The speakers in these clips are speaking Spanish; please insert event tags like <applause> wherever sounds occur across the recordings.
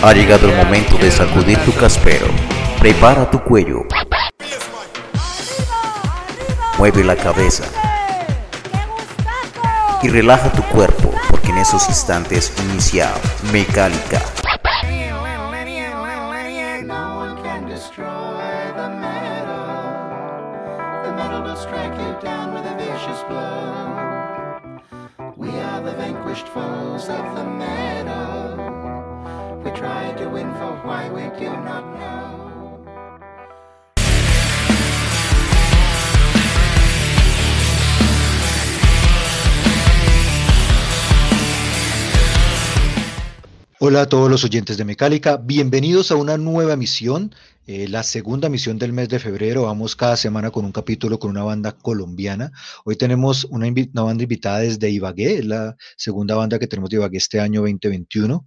Ha llegado el momento de sacudir tu caspero. Prepara tu cuello. Mueve la cabeza. Y relaja tu cuerpo, porque en esos instantes inicia Mecánica. Hola a todos los oyentes de Mecálica, bienvenidos a una nueva misión, eh, la segunda misión del mes de febrero. Vamos cada semana con un capítulo con una banda colombiana. Hoy tenemos una, una banda invitada desde Ibagué, la segunda banda que tenemos de Ibagué este año 2021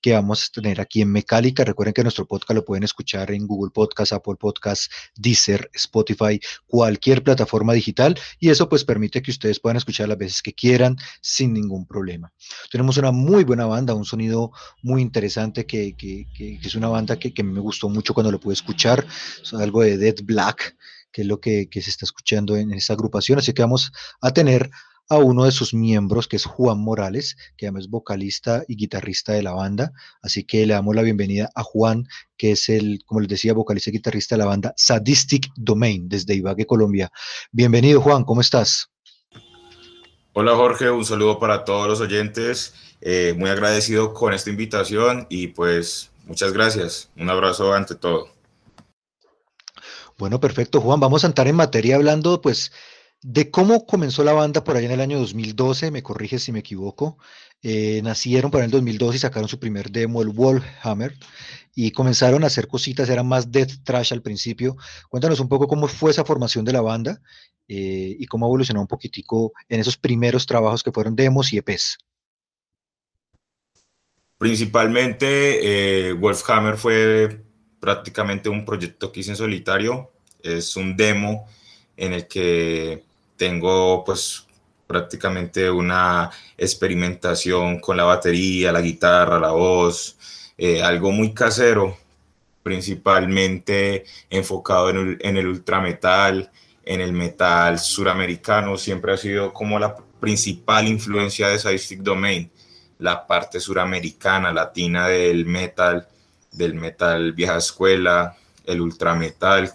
que vamos a tener aquí en Mecálica. Recuerden que nuestro podcast lo pueden escuchar en Google Podcast, Apple Podcast, Deezer, Spotify, cualquier plataforma digital y eso pues permite que ustedes puedan escuchar las veces que quieran sin ningún problema. Tenemos una muy buena banda, un sonido muy interesante que, es una banda que, que me gustó mucho cuando lo pude escuchar, es algo de Dead Black, que es lo que, que se está escuchando en esta agrupación, así que vamos a tener a uno de sus miembros, que es Juan Morales, que además es vocalista y guitarrista de la banda, así que le damos la bienvenida a Juan, que es el, como les decía, vocalista y guitarrista de la banda Sadistic Domain, desde Ibagué, Colombia. Bienvenido Juan, ¿cómo estás? Hola Jorge, un saludo para todos los oyentes. Eh, muy agradecido con esta invitación y pues muchas gracias. Un abrazo ante todo. Bueno, perfecto, Juan. Vamos a entrar en materia hablando, pues, de cómo comenzó la banda por allá en el año 2012. Me corriges si me equivoco. Eh, nacieron para el 2012 y sacaron su primer demo, el Wallhammer, y comenzaron a hacer cositas, eran más death trash al principio. Cuéntanos un poco cómo fue esa formación de la banda eh, y cómo evolucionó un poquitico en esos primeros trabajos que fueron demos y EPs. Principalmente, eh, Wolfhammer fue prácticamente un proyecto que hice en solitario. Es un demo en el que tengo pues prácticamente una experimentación con la batería, la guitarra, la voz, eh, algo muy casero, principalmente enfocado en el, en el ultrametal, en el metal suramericano, siempre ha sido como la principal influencia de Sadistic Domain, la parte suramericana, latina del metal, del metal vieja escuela, el ultrametal,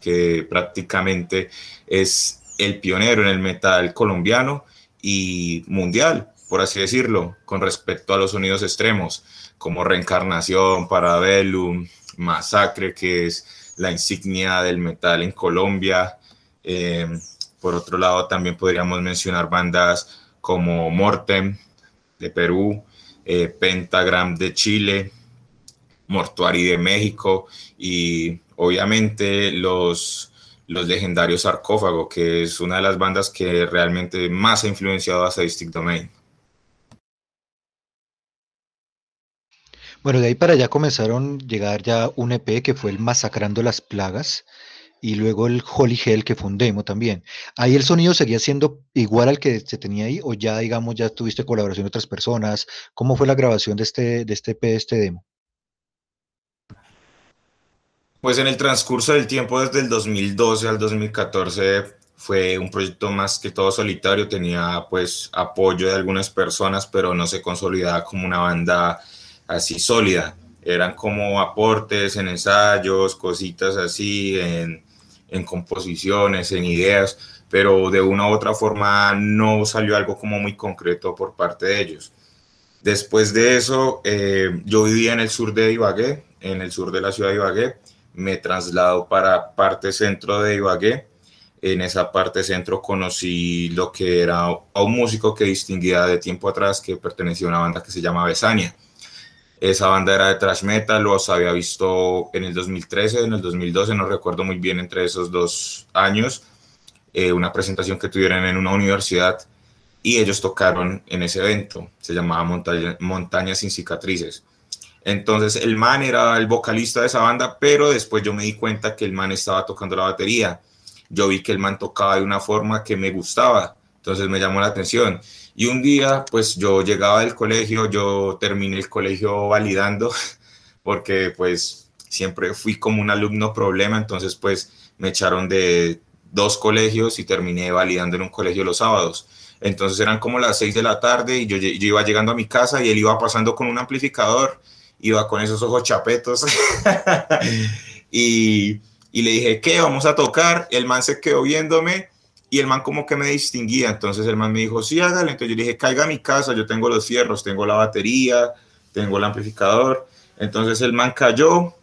que prácticamente es el pionero en el metal colombiano y mundial, por así decirlo, con respecto a los sonidos extremos, como Reencarnación, Parabellum, Masacre, que es la insignia del metal en Colombia. Eh, por otro lado, también podríamos mencionar bandas como Mortem de Perú, eh, Pentagram de Chile, Mortuari de México y obviamente los, los legendarios Sarcófago, que es una de las bandas que realmente más ha influenciado a Sadistic Domain. Bueno, de ahí para allá comenzaron a llegar ya un EP que fue el Masacrando las Plagas y luego el Holy Hell que fue un demo también. Ahí el sonido seguía siendo igual al que se tenía ahí o ya digamos ya tuviste colaboración de otras personas. ¿Cómo fue la grabación de este de este EP, de este demo? Pues en el transcurso del tiempo, desde el 2012 al 2014, fue un proyecto más que todo solitario, tenía pues apoyo de algunas personas, pero no se consolidaba como una banda así sólida. Eran como aportes en ensayos, cositas así, en, en composiciones, en ideas, pero de una u otra forma no salió algo como muy concreto por parte de ellos. Después de eso, eh, yo vivía en el sur de Ibagué, en el sur de la ciudad de Ibagué, me traslado para parte centro de Ibagué. En esa parte centro conocí lo que era a un músico que distinguía de tiempo atrás que pertenecía a una banda que se llama Besania. Esa banda era de thrash metal, los había visto en el 2013, en el 2012, no recuerdo muy bien entre esos dos años, eh, una presentación que tuvieron en una universidad y ellos tocaron en ese evento, se llamaba Montaña, Montañas sin cicatrices. Entonces el man era el vocalista de esa banda, pero después yo me di cuenta que el man estaba tocando la batería. Yo vi que el man tocaba de una forma que me gustaba, entonces me llamó la atención. Y un día, pues yo llegaba del colegio, yo terminé el colegio validando <laughs> porque pues siempre fui como un alumno problema, entonces pues me echaron de dos colegios y terminé validando en un colegio los sábados. Entonces eran como las seis de la tarde y yo, iba llegando a mi casa y él iba pasando con un amplificador, iba con esos ojos chapetos <laughs> y, y le dije, ¿qué? Vamos a tocar. El man se quedó viéndome y el man como que me distinguía. Entonces el man me dijo, sí, hágale. Entonces yo le dije, caiga a mi casa, yo tengo los fierros, tengo la batería, tengo el amplificador. Entonces el man cayó,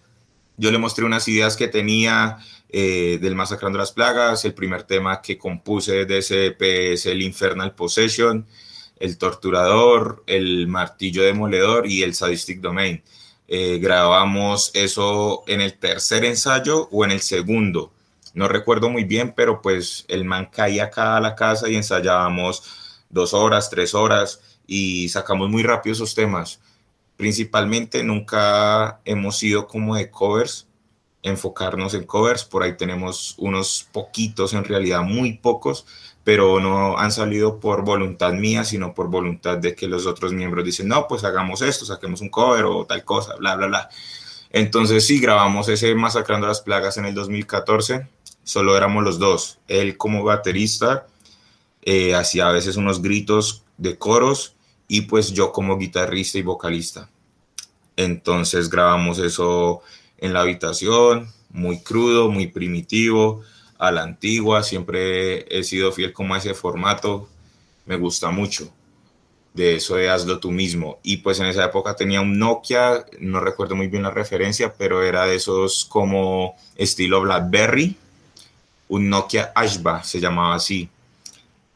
yo le mostré unas ideas que tenía eh, del Masacrando las Plagas. El primer tema que compuse de ese EP es el Infernal Possession, el Torturador, el Martillo Demoledor y el Sadistic Domain. Eh, grabamos eso en el tercer ensayo o en el segundo. No recuerdo muy bien, pero pues el man caía acá a la casa y ensayábamos dos horas, tres horas y sacamos muy rápido esos temas. Principalmente nunca hemos sido como de covers, enfocarnos en covers. Por ahí tenemos unos poquitos, en realidad muy pocos, pero no han salido por voluntad mía, sino por voluntad de que los otros miembros dicen, no, pues hagamos esto, saquemos un cover o tal cosa, bla, bla, bla. Entonces sí, grabamos ese Masacrando las Plagas en el 2014, solo éramos los dos, él como baterista, eh, hacía a veces unos gritos de coros y pues yo como guitarrista y vocalista. Entonces grabamos eso en la habitación, muy crudo, muy primitivo, a la antigua, siempre he sido fiel como a ese formato, me gusta mucho de eso de hazlo tú mismo. Y pues en esa época tenía un Nokia, no recuerdo muy bien la referencia, pero era de esos como estilo BlackBerry, un Nokia Ashba se llamaba así.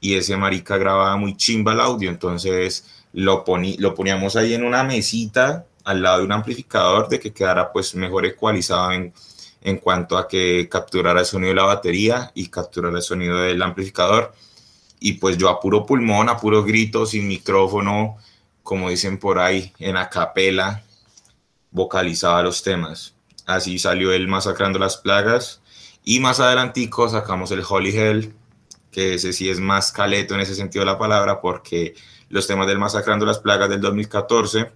Y ese marica grababa muy chimba el audio, entonces lo, lo poníamos ahí en una mesita al lado de un amplificador de que quedara pues mejor ecualizado en, en cuanto a que capturara el sonido de la batería y capturara el sonido del amplificador. Y pues yo a puro pulmón, a puro grito, sin micrófono, como dicen por ahí, en acapela, vocalizaba los temas. Así salió el Masacrando las Plagas. Y más adelantico sacamos el Holy Hell, que ese sí es más caleto en ese sentido de la palabra, porque los temas del Masacrando las Plagas del 2014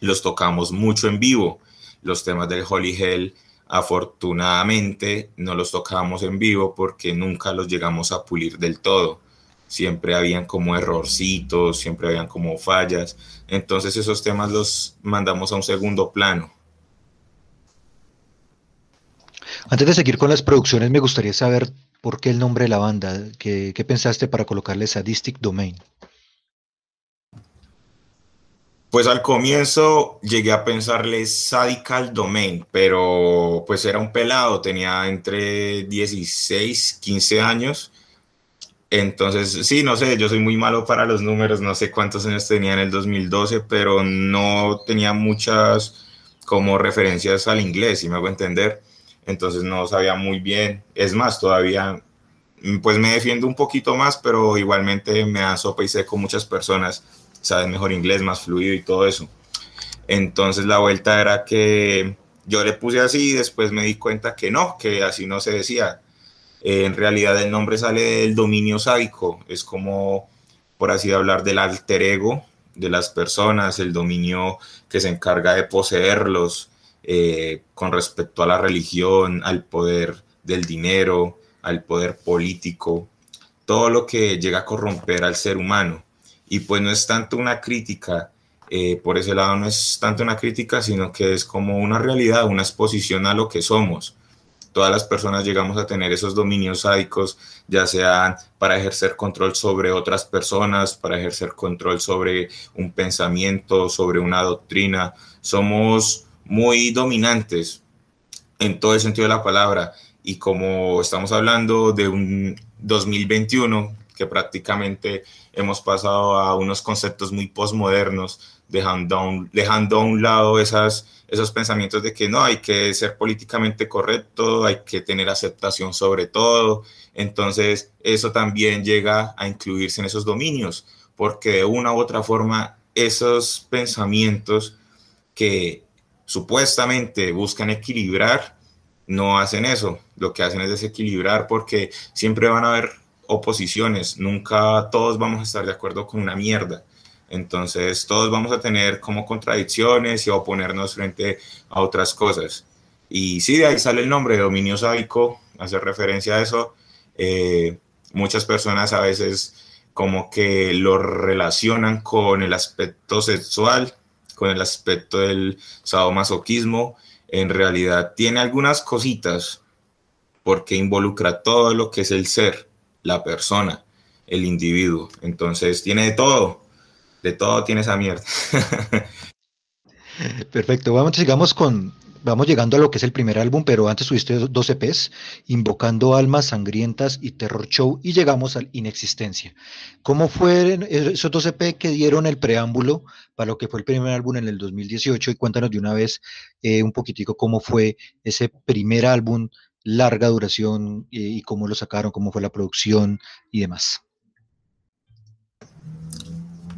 los tocamos mucho en vivo. Los temas del Holy Hell, afortunadamente, no los tocamos en vivo porque nunca los llegamos a pulir del todo. Siempre habían como errorcitos, siempre habían como fallas. Entonces esos temas los mandamos a un segundo plano. Antes de seguir con las producciones, me gustaría saber por qué el nombre de la banda. ¿Qué, qué pensaste para colocarle Sadistic Domain? Pues al comienzo llegué a pensarle Sadical Domain, pero pues era un pelado, tenía entre 16, 15 años. Entonces, sí, no sé, yo soy muy malo para los números, no sé cuántos años tenía en el 2012, pero no tenía muchas como referencias al inglés, si me hago entender. Entonces no sabía muy bien. Es más, todavía pues me defiendo un poquito más, pero igualmente me da sopa y seco muchas personas sabes mejor inglés, más fluido y todo eso. Entonces la vuelta era que yo le puse así y después me di cuenta que no, que así no se decía. Eh, en realidad el nombre sale del dominio sádico, es como, por así hablar, del alter ego de las personas, el dominio que se encarga de poseerlos eh, con respecto a la religión, al poder del dinero, al poder político, todo lo que llega a corromper al ser humano y pues no es tanto una crítica, eh, por ese lado no es tanto una crítica, sino que es como una realidad, una exposición a lo que somos. Todas las personas llegamos a tener esos dominios sádicos, ya sean para ejercer control sobre otras personas, para ejercer control sobre un pensamiento, sobre una doctrina. Somos muy dominantes en todo el sentido de la palabra. Y como estamos hablando de un 2021 que prácticamente hemos pasado a unos conceptos muy postmodernos, dejando un, dejando a un lado esas, esos pensamientos de que no, hay que ser políticamente correcto, hay que tener aceptación sobre todo. Entonces, eso también llega a incluirse en esos dominios, porque de una u otra forma, esos pensamientos que supuestamente buscan equilibrar, no hacen eso. Lo que hacen es desequilibrar porque siempre van a haber oposiciones, nunca todos vamos a estar de acuerdo con una mierda. Entonces todos vamos a tener como contradicciones y oponernos frente a otras cosas. Y sí, de ahí sale el nombre, dominio sádico, hace referencia a eso. Eh, muchas personas a veces como que lo relacionan con el aspecto sexual, con el aspecto del sadomasoquismo. En realidad tiene algunas cositas porque involucra todo lo que es el ser, la persona, el individuo. Entonces tiene de todo, de todo tiene esa mierda. <laughs> Perfecto, vamos, sigamos con, vamos llegando a lo que es el primer álbum, pero antes subiste dos EPs, Invocando Almas Sangrientas y Terror Show, y llegamos al Inexistencia. ¿Cómo fueron esos dos EP que dieron el preámbulo para lo que fue el primer álbum en el 2018? Y cuéntanos de una vez eh, un poquitico cómo fue ese primer álbum, larga duración, eh, y cómo lo sacaron, cómo fue la producción y demás.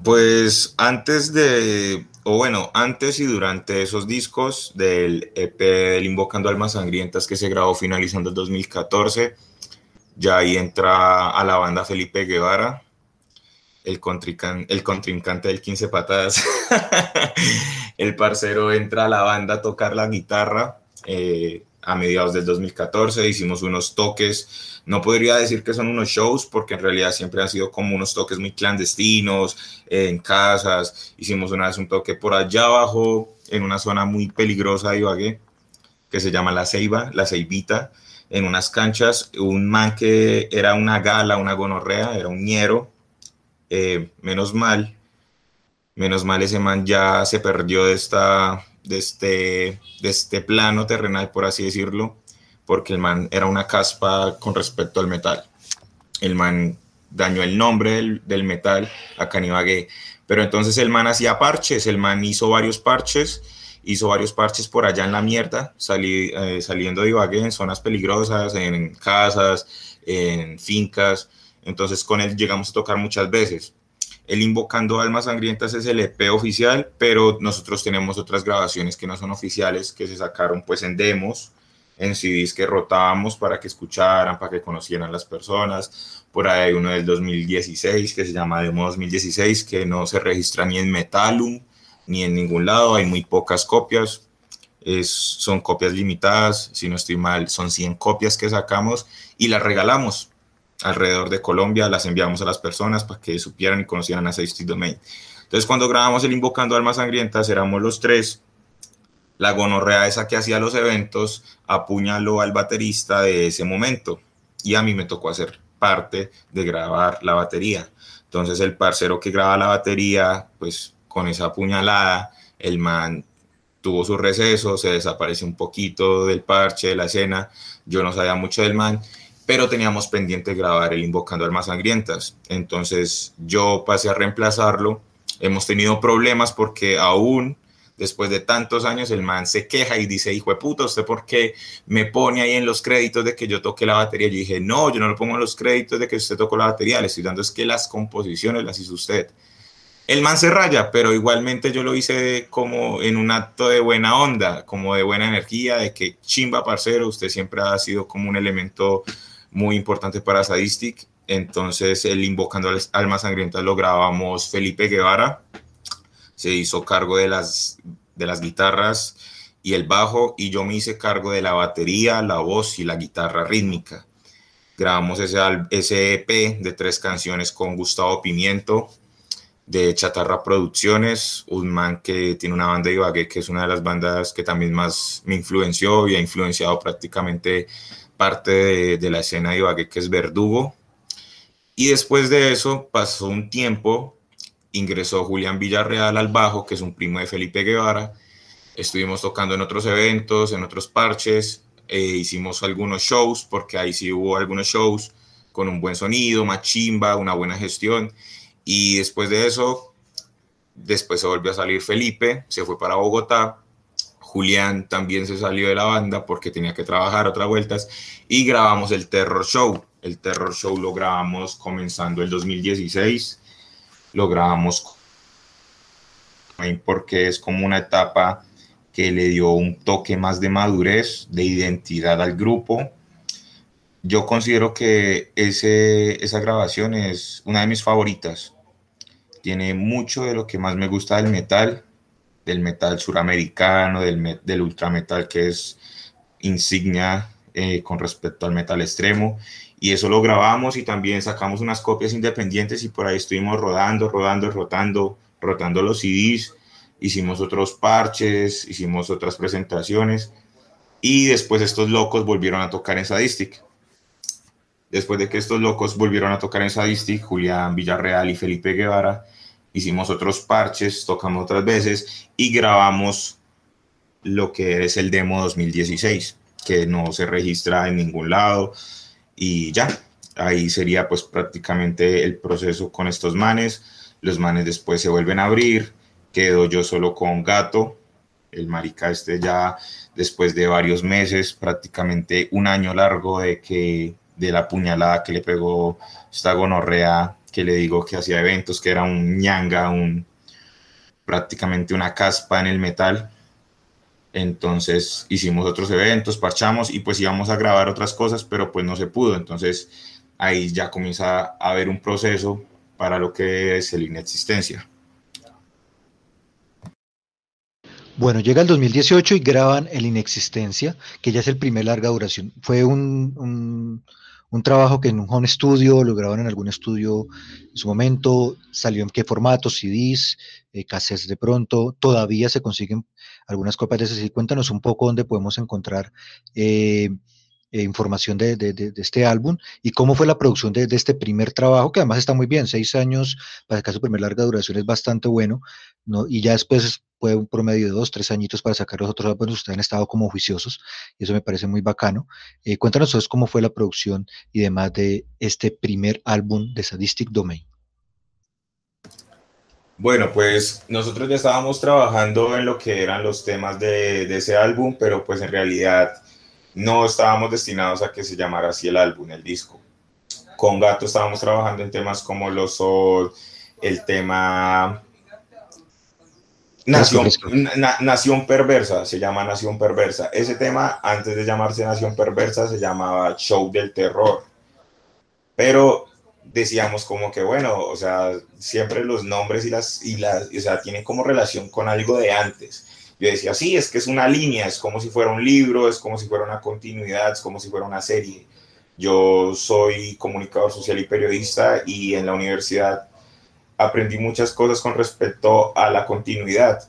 Pues antes de, o bueno, antes y durante esos discos del EP del Invocando Almas Sangrientas que se grabó finalizando el 2014, ya ahí entra a la banda Felipe Guevara, el, contrincante, el contrincante del 15 patadas. <laughs> el parcero entra a la banda a tocar la guitarra. Eh, a mediados del 2014, hicimos unos toques, no podría decir que son unos shows, porque en realidad siempre han sido como unos toques muy clandestinos, en casas, hicimos una vez un toque por allá abajo, en una zona muy peligrosa de Ibagué, que se llama La Ceiba, La Ceibita, en unas canchas, un man que era una gala, una gonorrea, era un ñero, eh, menos mal, menos mal ese man ya se perdió de esta de este, de este plano terrenal, por así decirlo, porque el man era una caspa con respecto al metal. El man dañó el nombre del, metal a Canibagué. Pero entonces el man hacía parches, el man hizo varios parches, hizo varios parches por allá en la mierda, salí, eh, saliendo de Ibagué en zonas peligrosas, en casas, en fincas. Entonces con él llegamos a tocar muchas veces. El Invocando Almas Sangrientas es el EP oficial, pero nosotros tenemos otras grabaciones que no son oficiales, que se sacaron pues en demos, en CDs que rotábamos para que escucharan, para que conocieran las personas. Por ahí hay uno del 2016 que se llama Demo 2016, que no se registra ni en Metalum ni en ningún lado, hay muy pocas copias. Es, son copias limitadas, si no estoy mal, son 100 copias que sacamos y las regalamos alrededor de Colombia, las enviamos a las personas para que supieran y conocieran a Safety Domain. Entonces, cuando grabamos el Invocando Almas Sangrientas, éramos los tres. La gonorrea esa que hacía los eventos apuñaló al baterista de ese momento y a mí me tocó hacer parte de grabar la batería. Entonces, el parcero que graba la batería, pues con esa apuñalada, el man tuvo su receso, se desaparece un poquito del parche, de la escena. Yo no sabía mucho del man pero teníamos pendiente grabar el Invocando Almas Sangrientas. Entonces yo pasé a reemplazarlo. Hemos tenido problemas porque aún después de tantos años el man se queja y dice, hijo de puta, ¿usted por qué me pone ahí en los créditos de que yo toque la batería? Yo dije, no, yo no lo pongo en los créditos de que usted tocó la batería, le estoy dando es que las composiciones las hizo usted. El man se raya, pero igualmente yo lo hice como en un acto de buena onda, como de buena energía, de que chimba, parcero, usted siempre ha sido como un elemento muy importante para Sadistic. Entonces, el Invocando Almas Sangrientas lo grabamos Felipe Guevara, se hizo cargo de las, de las guitarras y el bajo, y yo me hice cargo de la batería, la voz y la guitarra rítmica. Grabamos ese, ese EP de tres canciones con Gustavo Pimiento, de Chatarra Producciones, un man que tiene una banda de Ibagué, que es una de las bandas que también más me influenció y ha influenciado prácticamente parte de, la escena de Ibagué, que es Verdugo. Y después de eso pasó un tiempo, ingresó Julián Villarreal al bajo, que es un primo de Felipe Guevara. Estuvimos tocando en otros eventos, en otros parches, e hicimos algunos shows, porque ahí sí hubo algunos shows con un buen sonido, más chimba, una buena gestión. Y después de eso, después se volvió a salir Felipe, se fue para Bogotá Julián también se salió de la banda porque tenía que trabajar otras vueltas y grabamos el Terror Show. El Terror Show lo grabamos comenzando el 2016. Lo grabamos porque es como una etapa que le dio un toque más de madurez, de identidad al grupo. Yo considero que ese, esa grabación es una de mis favoritas. tiene mucho de lo que más me gusta del metal, del metal suramericano, del, del ultrametal que es insignia eh, con respecto al metal extremo. Y eso lo grabamos y también sacamos unas copias independientes y por ahí estuvimos rodando, rodando, rotando, rotando los CDs. Hicimos otros parches, hicimos otras presentaciones y después estos locos volvieron a tocar en Sadistic. Después de que estos locos volvieron a tocar en Sadistic, Julián Villarreal y Felipe Guevara, hicimos otros parches, tocamos otras veces y grabamos lo que es el demo 2016, que no se registra en ningún lado y ya, ahí sería pues prácticamente el proceso con estos manes. Los manes después se vuelven a abrir, quedo yo solo con Gato, el marica este ya después de varios meses, prácticamente un año largo de que de la puñalada que le pegó esta gonorrea, que le digo que hacía eventos, que era un ñanga, un prácticamente una caspa en el metal. Entonces hicimos otros eventos, parchamos y pues íbamos a grabar otras cosas, pero pues no se pudo. Entonces ahí ya comienza a haber un proceso para lo que es el inexistencia. Bueno, llega el 2018 y graban El Inexistencia, que ya es el primer larga duración. Fue un, trabajo que en un home studio, lo grabaron en algún estudio en su momento, salió en qué formato, CDs, eh, de pronto, todavía se consiguen algunas copias de ese. Cuéntanos un poco dónde podemos encontrar eh, eh, información de, este álbum y cómo fue la producción de, este primer trabajo, que además está muy bien, seis años para sacar su primer larga duración es bastante bueno, ¿no? y ya después fue un promedio de dos, tres añitos para sacar los otros álbumes, ustedes han estado como juiciosos y eso me parece muy bacano. Eh, cuéntanos entonces cómo fue la producción y demás de este primer álbum de Sadistic Domain. Bueno, pues nosotros ya estábamos trabajando en lo que eran los temas de, de ese álbum, pero pues en realidad no estábamos destinados a que se llamara así el álbum, el disco. Con Gato estábamos trabajando en temas como los el tema Nación, Nación Perversa, se llama Nación Perversa. Ese tema, antes de llamarse Nación Perversa, se llamaba Show del Terror. Pero decíamos como que, bueno, o sea, siempre los nombres y las, y las, o sea, tienen como relación con algo de antes. Yo decía, sí, es que es una línea, es como si fuera un libro, es como si fuera una continuidad, es como si fuera una serie. Yo soy comunicador social y periodista y en la universidad aprendí muchas cosas con respecto a la continuidad.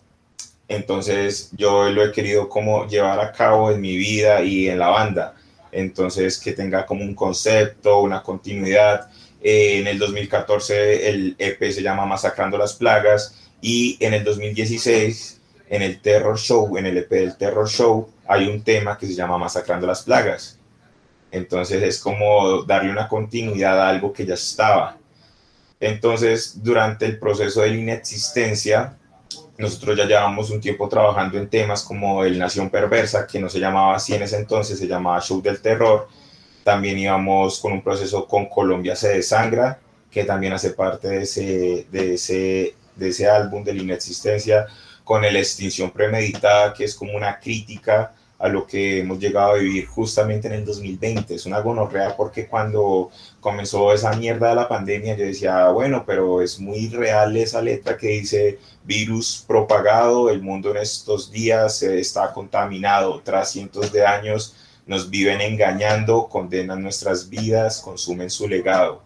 Entonces yo lo he querido como llevar a cabo en mi vida y en la banda. Entonces que tenga como un concepto, una continuidad. Eh, en el 2014 el EP se llama Masacrando las Plagas y en el 2016 en el Terror Show, en el EP del Terror Show, hay un tema que se llama Masacrando las Plagas. Entonces es como darle una continuidad a algo que ya estaba. Entonces, durante el proceso de la inexistencia, nosotros ya llevamos un tiempo trabajando en temas como el Nación Perversa, que no se llamaba así en ese entonces, se llamaba Show del Terror. También íbamos con un proceso con Colombia se desangra, que también hace parte de ese, de ese, de ese álbum de la inexistencia con el extinción premeditada, que es como una crítica a lo que hemos llegado a vivir justamente en el 2020. Es una gonorrea porque cuando comenzó esa mierda de la pandemia yo decía, bueno, pero es muy real esa letra que dice virus propagado, el mundo en estos días está contaminado, tras cientos de años nos viven engañando, condenan nuestras vidas, consumen su legado.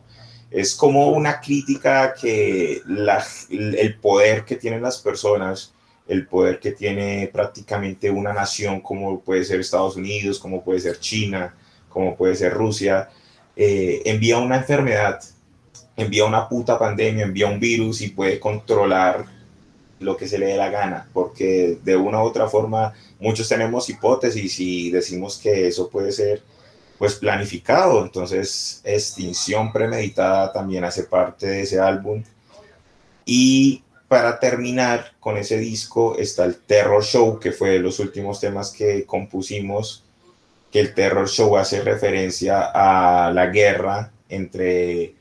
Es como una crítica que el poder que tienen las personas el poder que tiene prácticamente una nación como puede ser Estados Unidos, como puede ser China, como puede ser Rusia, eh, envía una enfermedad, envía una puta pandemia, envía un virus y puede controlar lo que se le dé la gana, porque de una u otra forma muchos tenemos hipótesis y decimos que eso puede ser pues planificado, entonces extinción premeditada también hace parte de ese álbum. Y para terminar con ese disco está el Terror Show, que fue de los últimos temas que compusimos, que el Terror Show hace referencia a la guerra entre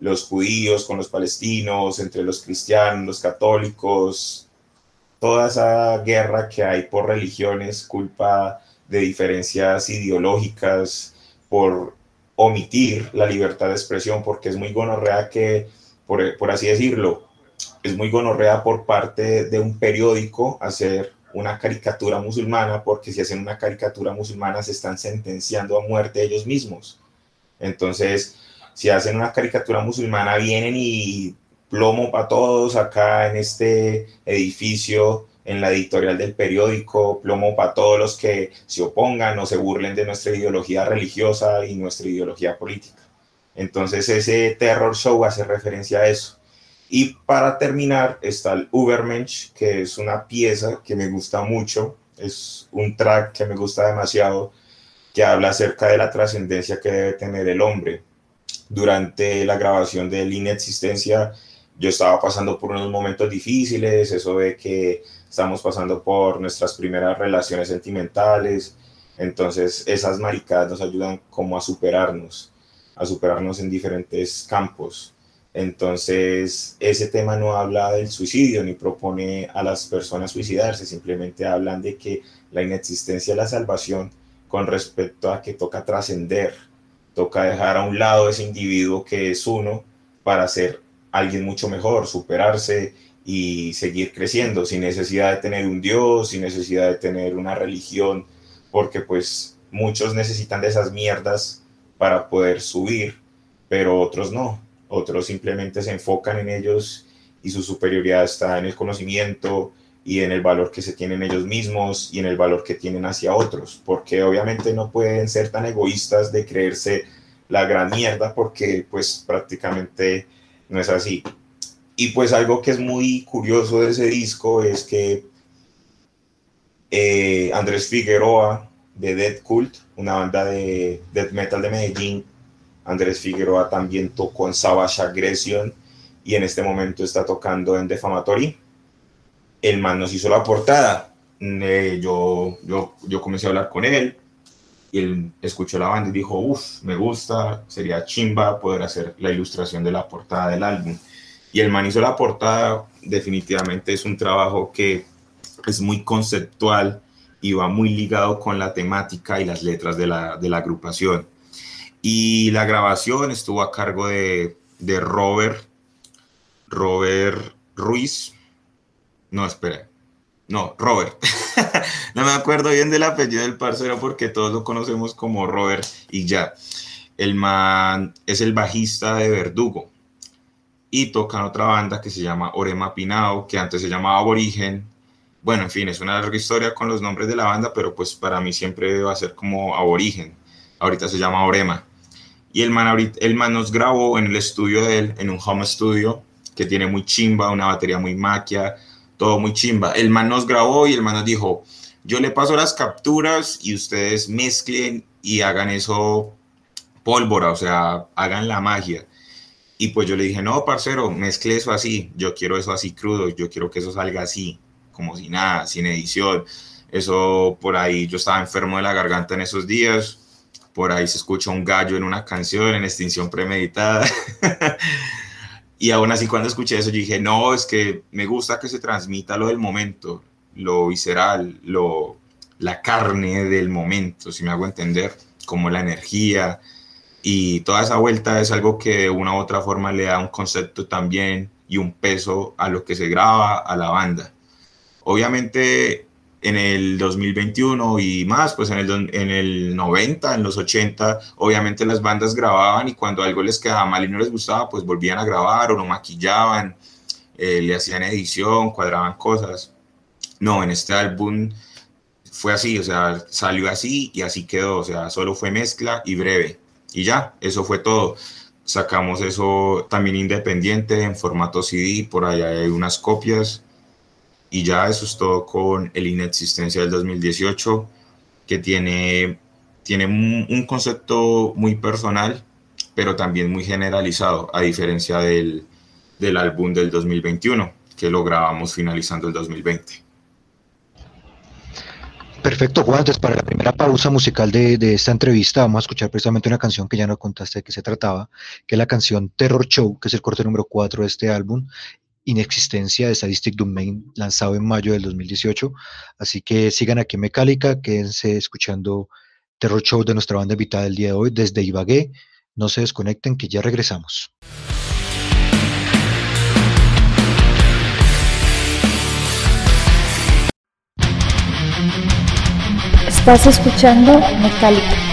los judíos con los palestinos, entre los cristianos, los católicos, toda esa guerra que hay por religiones, culpa de diferencias ideológicas, por omitir la libertad de expresión, porque es muy gonorrea que, por, por así decirlo, es muy gonorrea por parte de un periódico hacer una caricatura musulmana, porque si hacen una caricatura musulmana se están sentenciando a muerte ellos mismos. Entonces, si hacen una caricatura musulmana, vienen y plomo para todos acá en este edificio, en la editorial del periódico, plomo para todos los que se opongan o se burlen de nuestra ideología religiosa y nuestra ideología política. Entonces ese terror show hace referencia a eso. Y para terminar está el Ubermensch, que es una pieza que me gusta mucho, es un track que me gusta demasiado, que habla acerca de la trascendencia que debe tener el hombre. Durante la grabación de La Inexistencia, yo estaba pasando por unos momentos difíciles, eso de que estamos pasando por nuestras primeras relaciones sentimentales, entonces esas maricadas nos ayudan como a superarnos, a superarnos en diferentes campos. Entonces, ese tema no habla del suicidio ni propone a las personas suicidarse, simplemente hablan de que la inexistencia de la salvación con respecto a que toca trascender, toca dejar a un lado ese individuo que es uno para ser alguien mucho mejor, superarse y seguir creciendo sin necesidad de tener un Dios, sin necesidad de tener una religión, porque pues muchos necesitan de esas mierdas para poder subir, pero otros no otros simplemente se enfocan en ellos y su superioridad está en el conocimiento y en el valor que se tienen ellos mismos y en el valor que tienen hacia otros, porque obviamente no pueden ser tan egoístas de creerse la gran mierda porque pues prácticamente no es así. Y pues algo que es muy curioso de ese disco es que eh, Andrés Figueroa de Dead Cult, una banda de death metal de Medellín, Andrés Figueroa también tocó en Savage Aggression y en este momento está tocando en Defamatory. El man nos hizo la portada. Eh, yo, yo, yo comencé a hablar con él y él escuchó la banda y dijo, uff, me gusta, sería chimba poder hacer la ilustración de la portada del álbum. Y el man hizo la portada, definitivamente es un trabajo que es muy conceptual y va muy ligado con la temática y las letras de la, de la agrupación. Y la grabación estuvo a cargo de, de Robert, Robert Ruiz. No, espera. No, Robert. <laughs> no me acuerdo bien del apellido del parcero porque todos lo conocemos como Robert y ya. El man es el bajista de Verdugo y toca en otra banda que se llama Orema Pinao, que antes se llamaba Aborigen. Bueno, en fin, es una larga historia con los nombres de la banda, pero pues para mí siempre va a ser como Aborigen. Ahorita se llama Orema. Y el man, el man nos grabó en el estudio de él, en un home studio, que tiene muy chimba, una batería muy maquia, todo muy chimba. El man nos grabó y el man nos dijo, yo le paso las capturas y ustedes mezclen y hagan eso pólvora, o sea, hagan la magia. Y pues yo le dije, no, parcero, mezcle eso así, yo quiero eso así crudo, yo quiero que eso salga así, como si nada, sin edición. Eso por ahí, yo estaba enfermo de la garganta en esos días, por ahí se escucha un gallo en una canción, en extinción premeditada. <laughs> y aún así cuando escuché eso, dije, no, es que me gusta que se transmita lo del momento, lo visceral, lo, la carne del momento, si me hago entender, como la energía. Y toda esa vuelta es algo que de una u otra forma le da un concepto también y un peso a lo que se graba, a la banda. Obviamente en el 2021 y más, pues en el, en el 90, en los 80, obviamente las bandas grababan y cuando algo les quedaba mal y no les gustaba, pues volvían a grabar o lo maquillaban, eh, le hacían edición, cuadraban cosas. No, en este álbum fue así, o sea, salió así y así quedó, o sea, solo fue mezcla y breve. Y ya, eso fue todo. Sacamos eso también independiente en formato CD, por ahí hay unas copias y ya eso es todo con el Inexistencia del 2018, que tiene, tiene un, concepto muy personal, pero también muy generalizado, a diferencia del, del álbum del 2021, que lo grabamos finalizando el 2020. Perfecto, Juan. Entonces, para la primera pausa musical de, de, esta entrevista, vamos a escuchar precisamente una canción que ya nos contaste de qué se trataba, que es la canción Terror Show, que es el corte número 4 de este álbum, Inexistencia de Statistic Domain lanzado en mayo del 2018. Así que sigan aquí en Mecálica, quédense escuchando Terror Show de nuestra banda invitada del día de hoy desde Ibagué. No se desconecten que ya regresamos. Estás escuchando Metallica.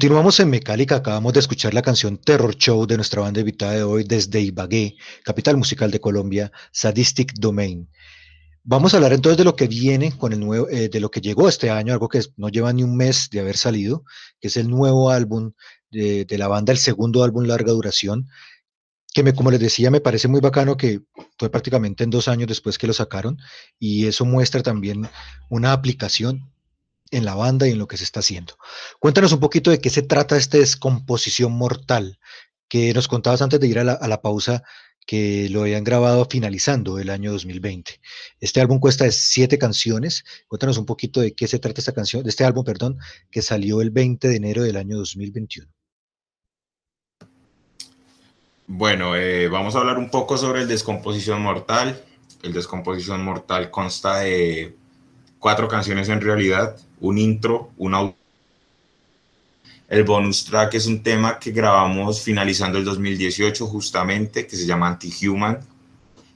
Continuamos en Mecálica, acabamos de escuchar la canción Terror Show de nuestra banda invitada de hoy desde Ibagué, capital musical de Colombia, Sadistic Domain. Vamos a hablar entonces de lo que viene con el nuevo, eh, de lo que llegó este año, algo que no lleva ni un mes de haber salido, que es el nuevo álbum de, la banda, el segundo álbum larga duración, que me, como les decía, me parece muy bacano que fue prácticamente en dos años después que lo sacaron y eso muestra también una aplicación en la banda y en lo que se está haciendo. Cuéntanos un poquito de qué se trata esta descomposición mortal que nos contabas antes de ir a la, pausa que lo habían grabado finalizando el año 2020. Este álbum cuesta de siete canciones. Cuéntanos un poquito de qué se trata esta canción, de este álbum, perdón, que salió el 20 de enero del año 2021. Bueno, eh, vamos a hablar un poco sobre el Descomposición Mortal. El Descomposición Mortal consta de cuatro canciones en realidad, un intro, un audio. El bonus track es un tema que grabamos finalizando el 2018 justamente, que se llama Anti-Human,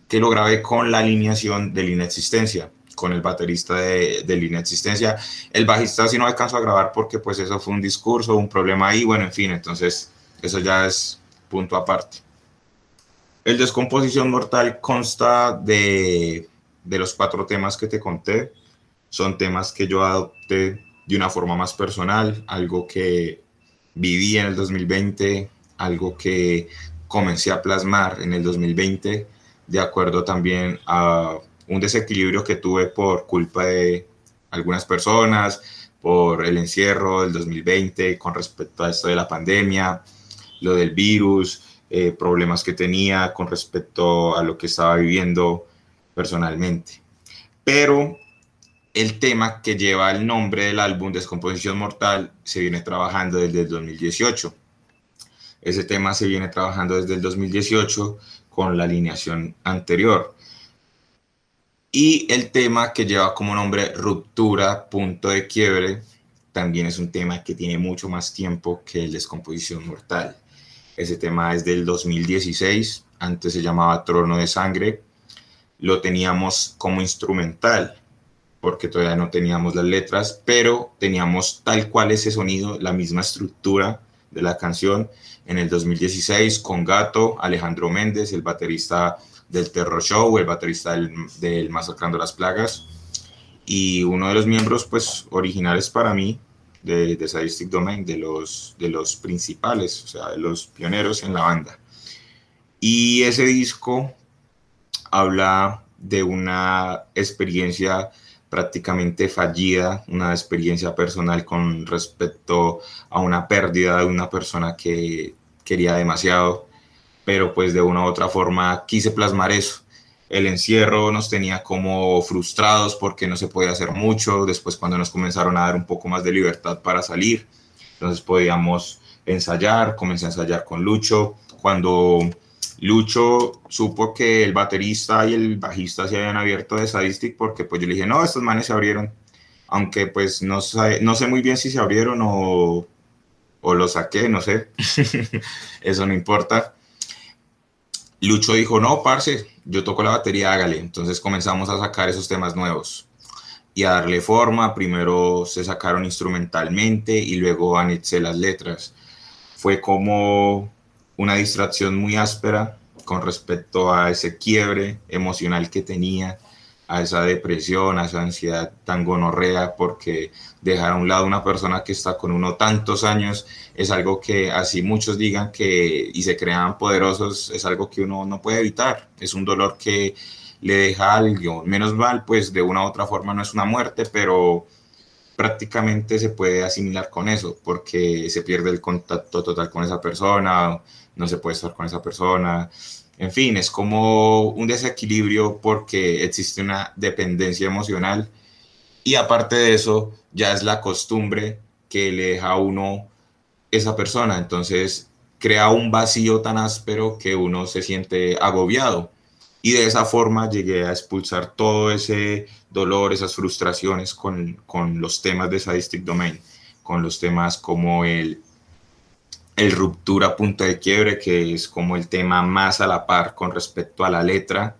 que lo grabé con la alineación de Línea Existencia, con el baterista de, de Línea Existencia. El bajista sí no alcanzó a grabar porque pues eso fue un discurso, un problema ahí, bueno, en fin, entonces eso ya es punto aparte. El Descomposición Mortal consta de, de los cuatro temas que te conté. Son temas que yo adopté de una forma más personal, algo que viví en el 2020, algo que comencé a plasmar en el 2020, de acuerdo también a un desequilibrio que tuve por culpa de algunas personas, por el encierro del 2020 con respecto a esto de la pandemia, lo del virus, eh, problemas que tenía con respecto a lo que estaba viviendo personalmente. Pero el tema que lleva el nombre del álbum Descomposición Mortal se viene trabajando desde el 2018. Ese tema se viene trabajando desde el 2018 con la alineación anterior. Y el tema que lleva como nombre Ruptura, punto de quiebre, también es un tema que tiene mucho más tiempo que el Descomposición Mortal. Ese tema es del 2016, antes se llamaba Trono de Sangre. Lo teníamos como instrumental porque todavía no teníamos las letras, pero teníamos tal cual ese sonido, la misma estructura de la canción en el 2016 con Gato, Alejandro Méndez, el baterista del Terror Show, el baterista del, del Masacrando las Plagas, y uno de los miembros pues originales para mí de, de Sadistic Domain, de los, de los principales, o sea, de los pioneros en la banda. Y ese disco habla de una experiencia prácticamente fallida, una experiencia personal con respecto a una pérdida de una persona que quería demasiado, pero pues de una u otra forma quise plasmar eso. El encierro nos tenía como frustrados porque no se podía hacer mucho, después cuando nos comenzaron a dar un poco más de libertad para salir, entonces podíamos ensayar, comencé a ensayar con Lucho, cuando Lucho supo que el baterista y el bajista se habían abierto de Sadistic porque pues yo le dije, no, estos manes se abrieron. Aunque pues no sé, no sé muy bien si se abrieron o, o lo saqué, no sé. <laughs> Eso no importa. Lucho dijo, no, parce, yo toco la batería, hágale. Entonces comenzamos a sacar esos temas nuevos y a darle forma. Primero se sacaron instrumentalmente y luego anexé las letras. Fue como una distracción muy áspera con respecto a ese quiebre emocional que tenía, a esa depresión, a esa ansiedad tan gonorrea, porque dejar a un lado una persona que está con uno tantos años es algo que así muchos digan que y se crean poderosos, es algo que uno no puede evitar, es un dolor que le deja algo, menos mal, pues de una u otra forma no es una muerte, pero prácticamente se puede asimilar con eso, porque se pierde el contacto total con esa persona, no se puede estar con esa persona. En fin, es como un desequilibrio porque existe una dependencia emocional y aparte de eso, ya es la costumbre que le deja a uno esa persona. Entonces, crea un vacío tan áspero que uno se siente agobiado. Y de esa forma llegué a expulsar todo ese dolor, esas frustraciones con, con los temas de Sadistic Domain, con los temas como el el ruptura punto de quiebre, que es como el tema más a la par con respecto a la letra,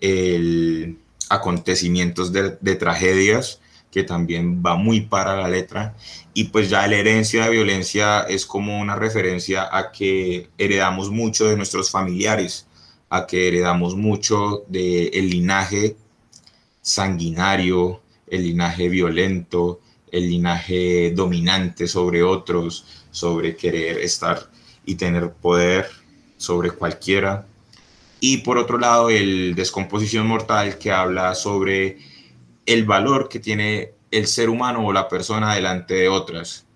el acontecimientos de, de tragedias, que también va muy para la letra. Y pues ya la herencia de violencia es como una referencia a que heredamos mucho de nuestros familiares, a que heredamos mucho del el linaje sanguinario, el linaje violento, el linaje dominante sobre otros, sobre querer estar y tener poder sobre cualquiera. Y por otro lado, el descomposición mortal que habla sobre el valor que tiene el ser humano o la persona delante de otras,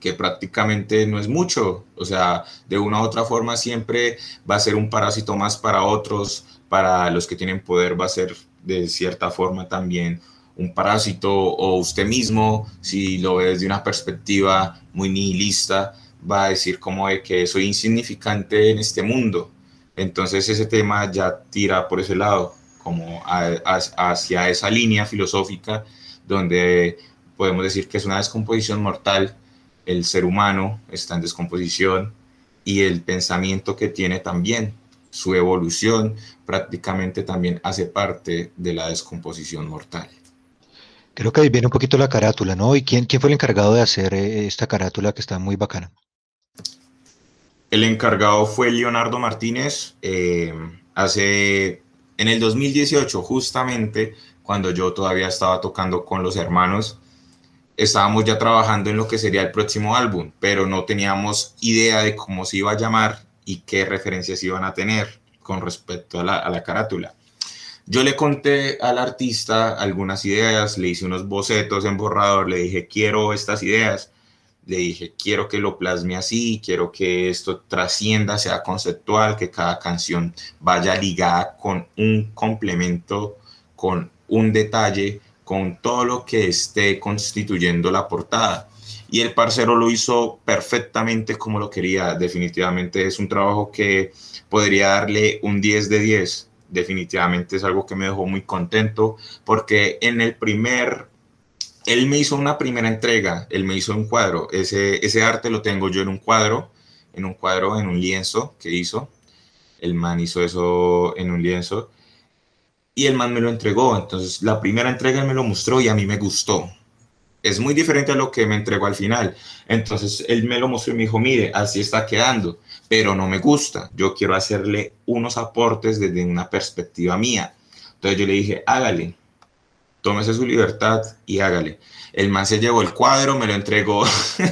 que prácticamente no es mucho, o sea, de una u otra forma siempre va a ser un parásito más para otros, para los que tienen poder va a ser de cierta forma también un parásito o usted mismo, si lo ve desde una perspectiva muy nihilista, va a decir como de que soy insignificante en este mundo. Entonces ese tema ya tira por ese lado, como hacia esa línea filosófica donde podemos decir que es una descomposición mortal, el ser humano está en descomposición y el pensamiento que tiene también, su evolución prácticamente también hace parte de la descomposición mortal. Creo que ahí viene un poquito la carátula, ¿no? ¿Y quién, quién fue el encargado de hacer eh, esta carátula que está muy bacana? El encargado fue Leonardo Martínez. Eh, hace en el 2018, justamente cuando yo todavía estaba tocando con los hermanos, estábamos ya trabajando en lo que sería el próximo álbum, pero no teníamos idea de cómo se iba a llamar y qué referencias iban a tener con respecto a la, a la carátula. Yo le conté al artista algunas ideas, le hice unos bocetos en borrador, le dije, quiero estas ideas, le dije, quiero que lo plasme así, quiero que esto trascienda, sea conceptual, que cada canción vaya ligada con un complemento, con un detalle, con todo lo que esté constituyendo la portada. Y el parcero lo hizo perfectamente como lo quería. Definitivamente es un trabajo que podría darle un 10 de 10 definitivamente es algo que me dejó muy contento porque en el primer, él me hizo una primera entrega, él me hizo un cuadro, ese, ese arte lo tengo yo en un cuadro, en un cuadro, en un lienzo que hizo, el man hizo eso en un lienzo. Y el man me lo entregó, entonces la primera entrega él me lo mostró y a mí me gustó, es muy diferente a lo que me entregó al final. Entonces él me lo mostró y me dijo, mire, así está quedando, pero no me gusta. Yo quiero hacerle unos aportes desde una perspectiva mía. Entonces yo le dije, hágale, tómese su libertad y hágale. El man se llevó el cuadro, me lo entregó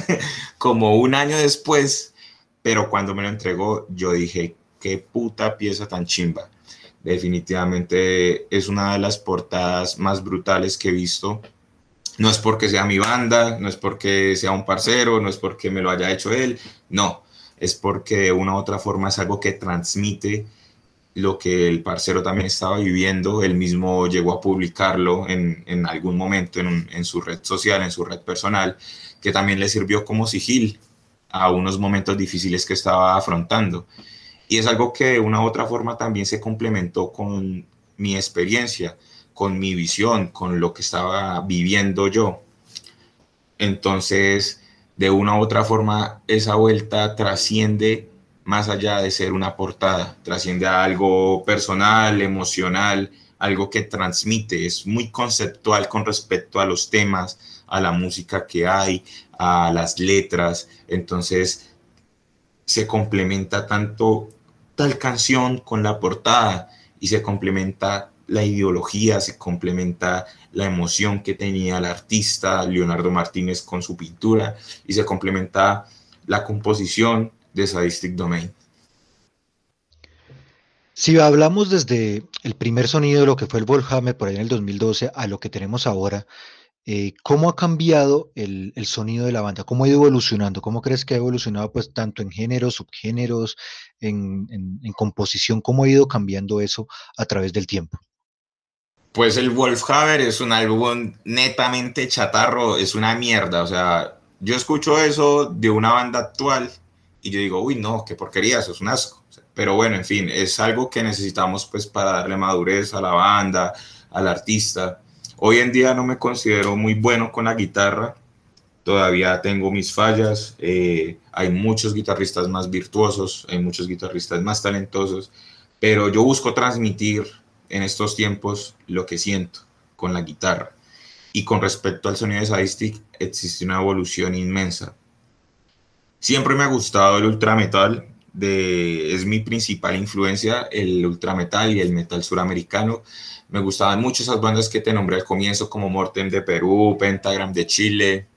<laughs> como un año después, pero cuando me lo entregó yo dije, qué puta pieza tan chimba. Definitivamente es una de las portadas más brutales que he visto no es porque sea mi banda, no es porque sea un parcero, no es porque me lo haya hecho él, no, es porque de una u otra forma es algo que transmite lo que el parcero también estaba viviendo, él mismo llegó a publicarlo en, en algún momento en, en, su red social, en su red personal, que también le sirvió como sigil a unos momentos difíciles que estaba afrontando. Y es algo que de una u otra forma también se complementó con mi experiencia con mi visión, con lo que estaba viviendo yo. Entonces, de una u otra forma, esa vuelta trasciende más allá de ser una portada, trasciende a algo personal, emocional, algo que transmite, es muy conceptual con respecto a los temas, a la música que hay, a las letras, entonces se complementa tanto tal canción con la portada y se complementa la ideología, se complementa la emoción que tenía el artista Leonardo Martínez con su pintura y se complementa la composición de Sadistic Domain. Si hablamos desde el primer sonido de lo que fue el Volhammer por ahí en el 2012 a lo que tenemos ahora, eh, ¿cómo ha cambiado el, sonido de la banda? ¿Cómo ha ido evolucionando? ¿Cómo crees que ha evolucionado pues tanto en géneros, subgéneros, en composición? ¿Cómo ha ido cambiando eso a través del tiempo? Pues el Wolfhaber es un álbum netamente chatarro, es una mierda. O sea, yo escucho eso de una banda actual y yo digo, uy, no, qué porquería, eso es un asco. Pero bueno, en fin, es algo que necesitamos pues para darle madurez a la banda, al artista. Hoy en día no me considero muy bueno con la guitarra, todavía tengo mis fallas, eh, hay muchos guitarristas más virtuosos, hay muchos guitarristas más talentosos, pero yo busco transmitir en estos tiempos lo que siento con la guitarra. Y con respecto al sonido de Sadistic, existe una evolución inmensa. Siempre me ha gustado el ultra metal, de, es mi principal influencia, el ultra metal y el metal suramericano. Me gustaban mucho esas bandas que te nombré al comienzo, como Mortem de Perú, Pentagram de Chile,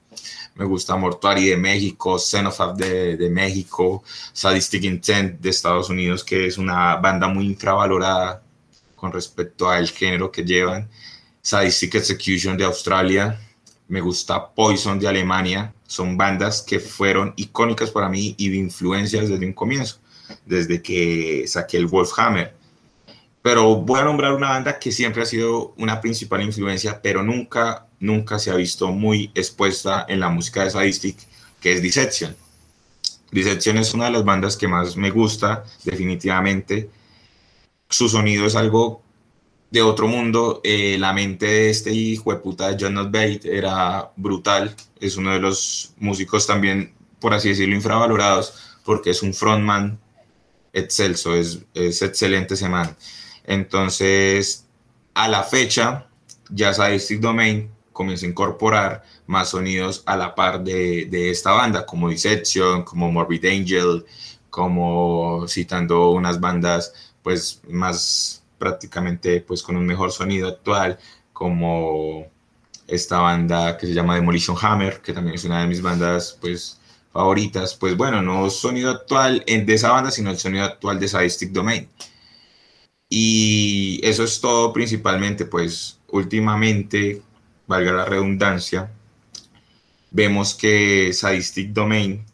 me gusta Mortuary de México, Xenofab de, de, México, Sadistic Intent de Estados Unidos, que es una banda muy infravalorada con respecto al género que llevan, Sadistic Execution de Australia, me gusta Poison de Alemania, son bandas que fueron icónicas para mí y de influencias desde un comienzo, desde que saqué el Wolfhammer. Pero voy a nombrar una banda que siempre ha sido una principal influencia, pero nunca nunca se ha visto muy expuesta en la música de Sadistic, que es Dissection. Dissection es una de las bandas que más me gusta, definitivamente. Su sonido es algo de otro mundo. Eh, la mente de este hijo de puta de John Not Bate era brutal. Es uno de los músicos también, por así decirlo, infravalorados, porque es un frontman excelso, es, es excelente ese man. Entonces, a la fecha, ya Sadistic Domain comienza a incorporar más sonidos a la par de, de esta banda, como Dissection, como Morbid Angel, como citando unas bandas pues más prácticamente pues con un mejor sonido actual, como esta banda que se llama Demolition Hammer, que también es una de mis bandas pues favoritas, pues bueno, no sonido actual de esa banda, sino el sonido actual de Sadistic Domain. Y eso es todo principalmente, pues últimamente valga la redundancia, vemos que Sadistic Domain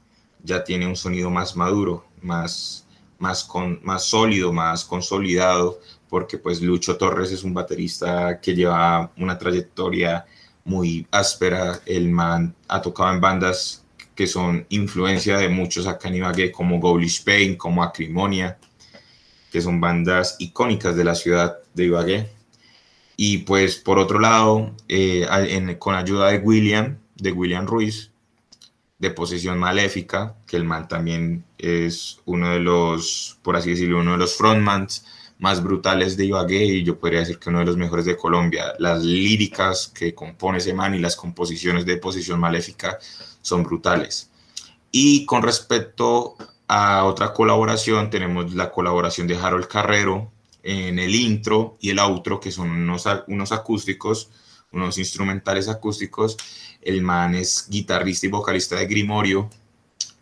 ya tiene un sonido más maduro, más, más, con, más sólido, más consolidado, porque pues Lucho Torres es un baterista que lleva una trayectoria muy áspera, el man ha tocado en bandas que son influencia de muchos acá en Ibagué, como Gaulish Pain, como Acrimonia, que son bandas icónicas de la ciudad de Ibagué. Y pues por otro lado, eh, con ayuda de William, de William Ruiz, de Posición Maléfica, que el man también es uno de los, por así decirlo, uno de los frontmans más brutales de Ibagué y yo podría decir que uno de los mejores de Colombia. Las líricas que compone ese man y las composiciones de Posición Maléfica son brutales. Y con respecto a otra colaboración, tenemos la colaboración de Harold Carrero, en el intro y el outro, que son unos, unos acústicos, unos instrumentales acústicos. El man es guitarrista y vocalista de Grimorio.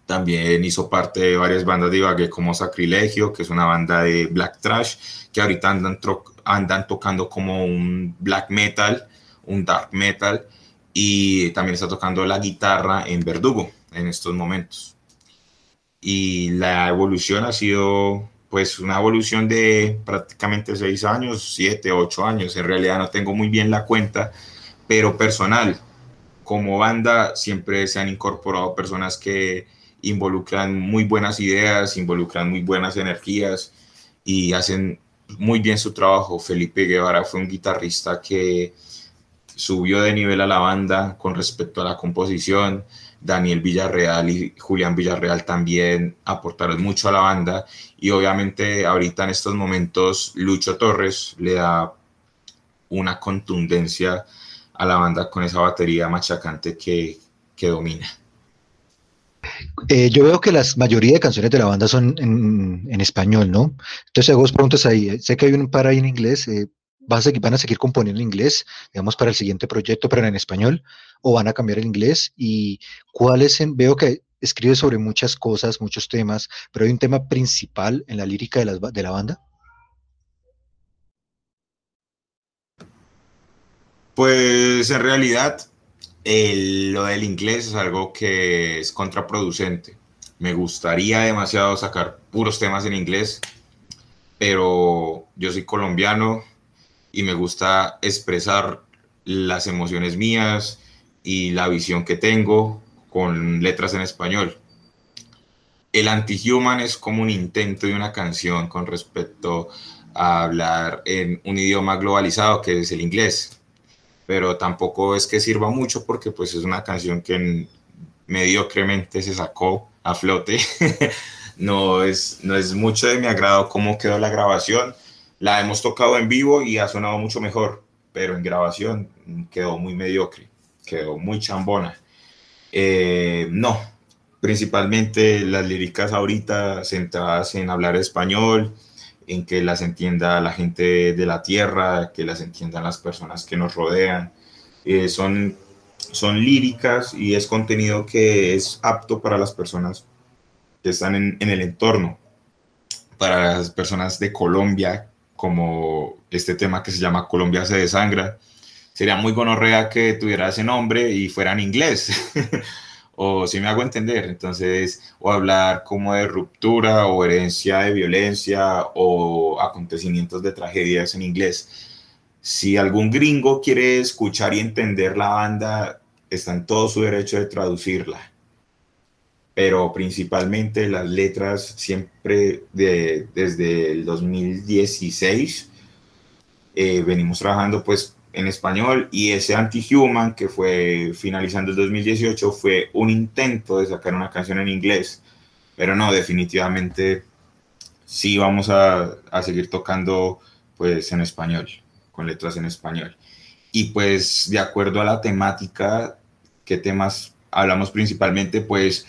También hizo parte de varias bandas de Ibagué como Sacrilegio, que es una banda de black trash, que ahorita andan, andan tocando como un black metal, un dark metal, y también está tocando la guitarra en Verdugo en estos momentos. Y la evolución ha sido pues una evolución de prácticamente seis años, siete, ocho años. En realidad no tengo muy bien la cuenta, pero personal. Como banda siempre se han incorporado personas que involucran muy buenas ideas, involucran muy buenas energías y hacen muy bien su trabajo. Felipe Guevara fue un guitarrista que subió de nivel a la banda con respecto a la composición. Daniel Villarreal y Julián Villarreal también aportaron mucho a la banda y obviamente ahorita en estos momentos Lucho Torres le da una contundencia a la banda con esa batería machacante que, que domina. Eh, yo veo que la mayoría de canciones de la banda son en, español, ¿no? Entonces hago dos preguntas ahí. Sé que hay un par ahí en inglés. Eh, ¿Van a, ¿Van a seguir componiendo en inglés, digamos, para el siguiente proyecto, pero en español? ¿O van a cambiar el inglés? ¿Y cuáles? Veo que escribe sobre muchas cosas, muchos temas, pero hay un tema principal en la lírica de, de la banda. Pues en realidad lo del inglés es algo que es contraproducente. Me gustaría demasiado sacar puros temas en inglés, pero yo soy colombiano, y me gusta expresar las emociones mías y la visión que tengo con letras en español. El anti-human es como un intento de una canción con respecto a hablar en un idioma globalizado que es el inglés, pero tampoco es que sirva mucho porque pues es una canción que mediocremente se sacó a flote. <laughs> no, es, no es mucho de mi agrado cómo quedó la grabación, la hemos tocado en vivo y ha sonado mucho mejor. pero en grabación quedó muy mediocre, quedó muy chambona. Eh, no, principalmente las líricas ahorita centradas en hablar español, en que las entienda la gente de la tierra, que las entiendan las personas que nos rodean. Eh, son, son líricas y es contenido que es apto para las personas que están en, en el entorno, para las personas de Colombia, como este tema que se llama Colombia se desangra. Sería muy gonorrea que tuviera ese nombre y fuera en inglés. <laughs> o si me hago entender, entonces, o hablar como de ruptura o herencia de violencia o acontecimientos de tragedias en inglés. Si algún gringo quiere escuchar y entender la banda, está en todo su derecho de traducirla. Pero principalmente las letras siempre de, desde el 2016 eh, venimos trabajando pues en español y ese Anti-Human que fue finalizando el 2018 fue un intento de sacar una canción en inglés, pero no, definitivamente sí vamos a, a seguir tocando pues en español, con letras en español. Y pues de acuerdo a la temática, ¿qué temas hablamos principalmente? Pues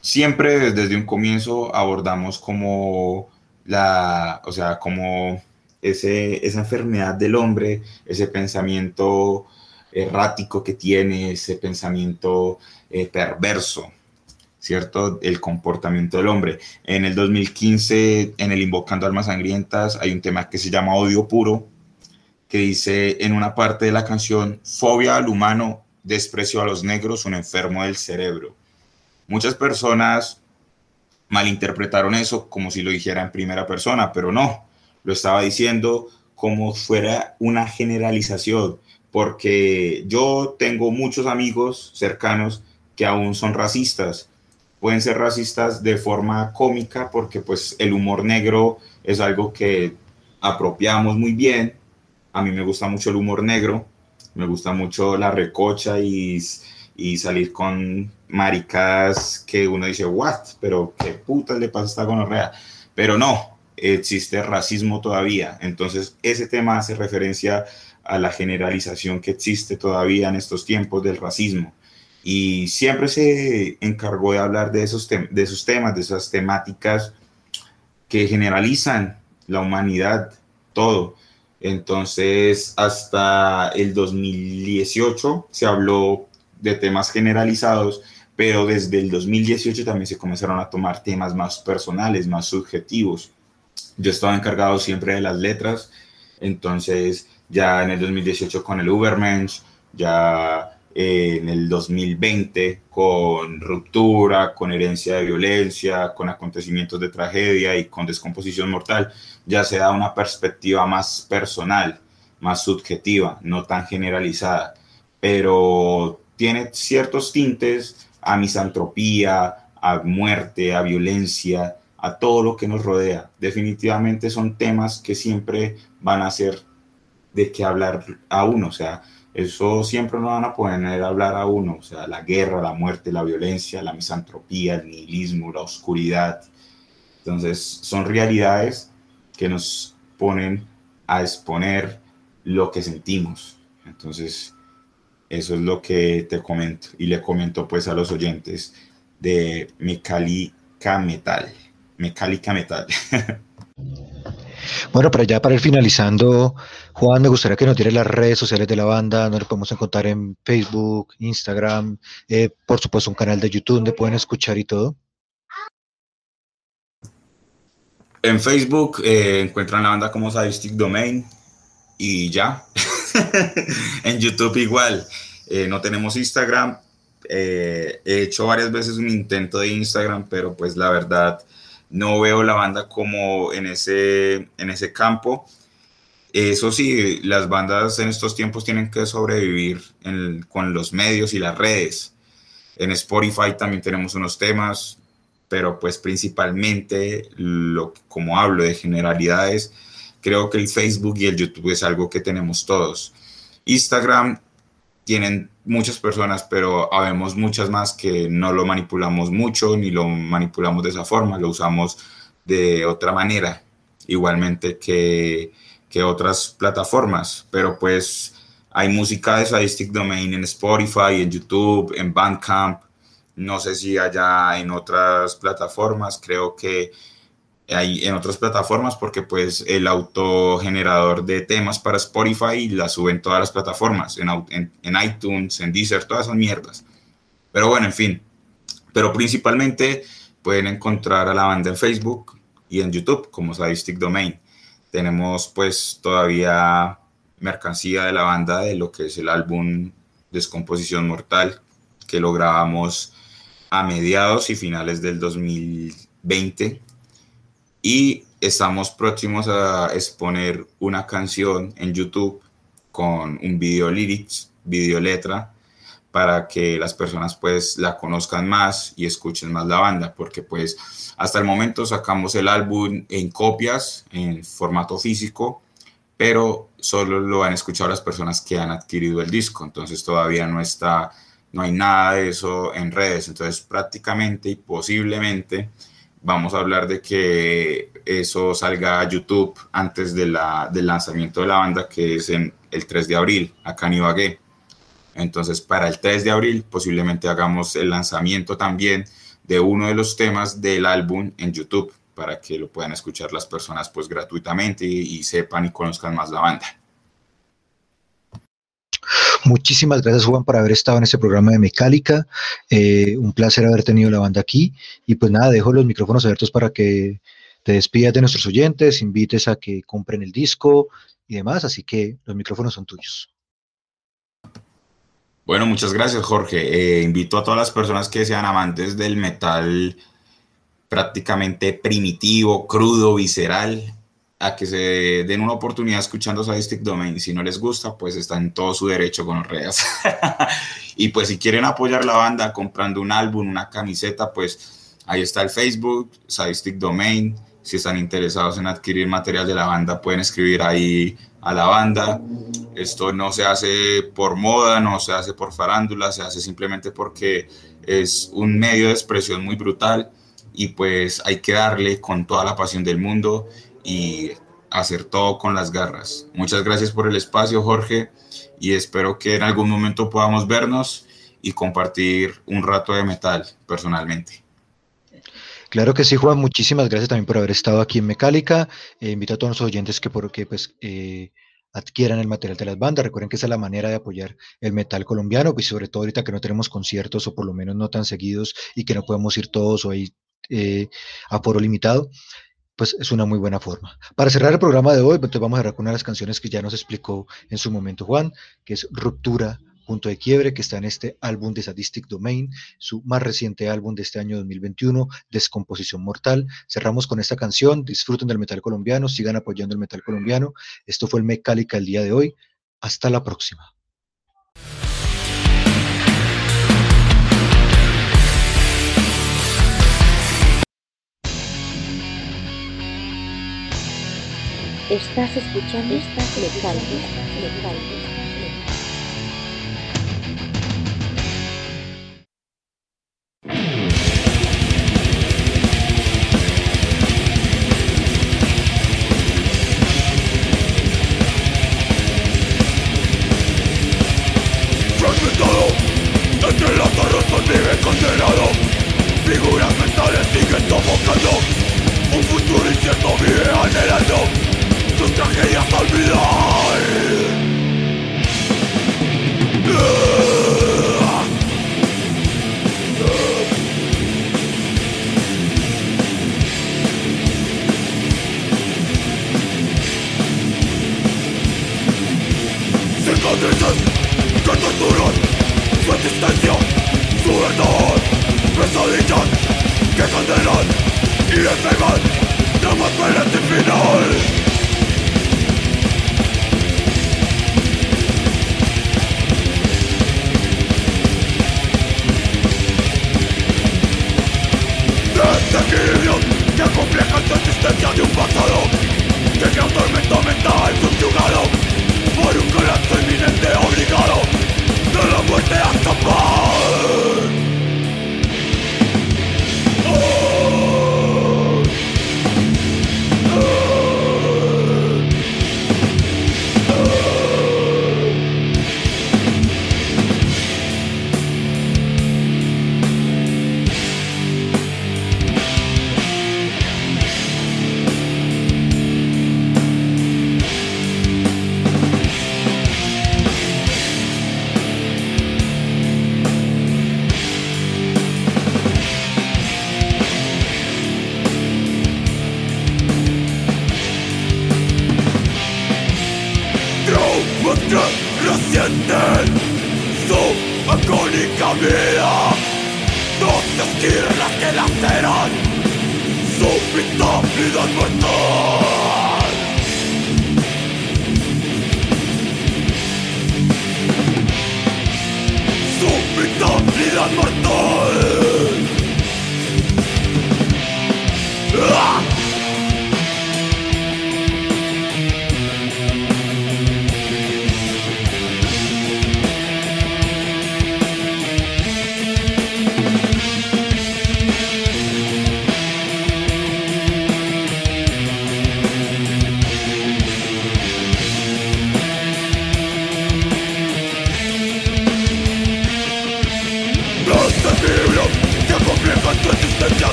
siempre desde un comienzo abordamos como la, o sea, como esa enfermedad del hombre, ese pensamiento errático que tiene, ese pensamiento eh, perverso, ¿cierto? El comportamiento del hombre. En el 2015, en el Invocando Almas Sangrientas, hay un tema que se llama Odio Puro, que dice en una parte de la canción, fobia al humano, desprecio a los negros, un enfermo del cerebro. Muchas personas malinterpretaron eso como si lo dijera en primera persona, pero no lo estaba diciendo como fuera una generalización, porque yo tengo muchos amigos cercanos que aún son racistas. Pueden ser racistas de forma cómica porque pues el humor negro es algo que apropiamos muy bien. A mí me gusta mucho el humor negro, me gusta mucho la recocha y, y salir con maricas que uno dice, what, pero qué puta le pasa a esta gonorrea. Pero no, existe racismo todavía. Entonces, ese tema hace referencia a la generalización que existe todavía en estos tiempos del racismo. Y siempre se encargó de hablar de esos, de esos temas, de esas temáticas que generalizan la humanidad, todo. Entonces, hasta el 2018 se habló de temas generalizados, pero desde el 2018 también se comenzaron a tomar temas más personales, más subjetivos. Yo estaba encargado siempre de las letras, entonces ya en el 2018 con el Ubermensch, ya eh, en el 2020 con ruptura, con herencia de violencia, con acontecimientos de tragedia y con descomposición mortal, ya se da una perspectiva más personal, más subjetiva, no tan generalizada, pero tiene ciertos tintes a misantropía, a muerte, a violencia, a todo lo que nos rodea. Definitivamente son temas que siempre van a ser de qué hablar a uno, o sea, eso siempre nos van a poner a hablar a uno, o sea, la guerra, la muerte, la violencia, la misantropía, el nihilismo, la oscuridad. Entonces, son realidades que nos ponen a exponer lo que sentimos. Entonces, eso es lo que te comento y le comento pues a los oyentes de Mecálica Metal. Mecálica Metal. Bueno, para ya para ir finalizando, Juan, me gustaría que nos diera las redes sociales de la banda, donde podemos encontrar en Facebook, Instagram, eh, por supuesto un canal de YouTube donde pueden escuchar y todo. En Facebook eh, encuentran la banda como Sadistic Domain y ya. <laughs> en YouTube igual. Eh, no tenemos Instagram. he hecho varias veces un intento de Instagram, pero pues la verdad no veo la banda como en ese, en ese campo. Eso sí, las bandas en estos tiempos tienen que sobrevivir con los medios y las redes. En Spotify también tenemos unos temas, pero pues principalmente, lo, como hablo de generalidades, creo que el Facebook y el YouTube es algo que tenemos todos. Instagram tienen muchas personas, pero habemos muchas más que no lo manipulamos mucho ni lo manipulamos de esa forma, lo usamos de otra manera, igualmente que, que otras plataformas, pero pues hay música de Sadistic Domain en Spotify, en YouTube, en Bandcamp, no sé si allá en otras plataformas, creo que hay en otras plataformas porque pues el autogenerador de temas para Spotify la suben todas las plataformas, en, en, en iTunes, en Deezer, todas esas mierdas. Pero bueno, en fin, pero principalmente pueden encontrar a la banda en Facebook y en YouTube como Sadistic Domain. Tenemos pues todavía mercancía de la banda de lo que es el álbum Descomposición Mortal que lo grabamos a mediados y finales del 2020 y estamos próximos a exponer una canción en YouTube con un video lyrics, video letra, para que las personas pues la conozcan más y escuchen más la banda, porque pues hasta el momento sacamos el álbum en copias, en formato físico, pero solo lo han escuchado las personas que han adquirido el disco, entonces todavía no está, no hay nada de eso en redes, entonces prácticamente y posiblemente vamos a hablar de que eso salga a YouTube antes del lanzamiento de la banda, que es en el 3 de abril, acá en Ibagué. Entonces, para el 3 de abril posiblemente hagamos el lanzamiento también de uno de los temas del álbum en YouTube, para que lo puedan escuchar las personas pues gratuitamente y sepan y conozcan más la banda. Muchísimas gracias Juan por haber estado en este programa de Mecálica. Eh, un placer haber tenido la banda aquí. Y pues nada, dejo los micrófonos abiertos para que te despidas de nuestros oyentes, invites a que compren el disco y demás. Así que los micrófonos son tuyos. Bueno, muchas gracias Jorge. Eh, invito a todas las personas que sean amantes del metal prácticamente primitivo, crudo, visceral, a que se den una oportunidad escuchando Sadistic Domain. Si no les gusta, pues está en todo su derecho con reas. <laughs> y pues si quieren apoyar la banda comprando un álbum, una camiseta, pues ahí está el Facebook, Sadistic Domain. Si están interesados en adquirir material de la banda, pueden escribir ahí a la banda. Esto no se hace por moda, no se hace por farándula, se hace simplemente porque es un medio de expresión muy brutal y pues hay que darle con toda la pasión del mundo y hacer todo con las garras. Muchas gracias por el espacio, Jorge, y espero que en algún momento podamos vernos y compartir un rato de metal personalmente. Claro que sí, Juan. Muchísimas gracias también por haber estado aquí en Mecálica. Eh, invito a todos los oyentes que por que pues eh, adquieran el material de las bandas. Recuerden que esa es la manera de apoyar el metal colombiano, y pues, sobre todo ahorita que no tenemos conciertos o por lo menos no tan seguidos y que no podemos ir todos o hay eh, aforo limitado pues es una muy buena forma. Para cerrar el programa de hoy, pues vamos a cerrar con una de las canciones que ya nos explicó en su momento Juan, que es Ruptura, punto de quiebre, que está en este álbum de Sadistic Domain, su más reciente álbum de este año 2021, Descomposición Mortal. Cerramos con esta canción, disfruten del metal colombiano, sigan apoyando el metal colombiano. Esto fue el Mecálica el día de hoy. Hasta la próxima. Estás escuchando esta letal. Fragmentado,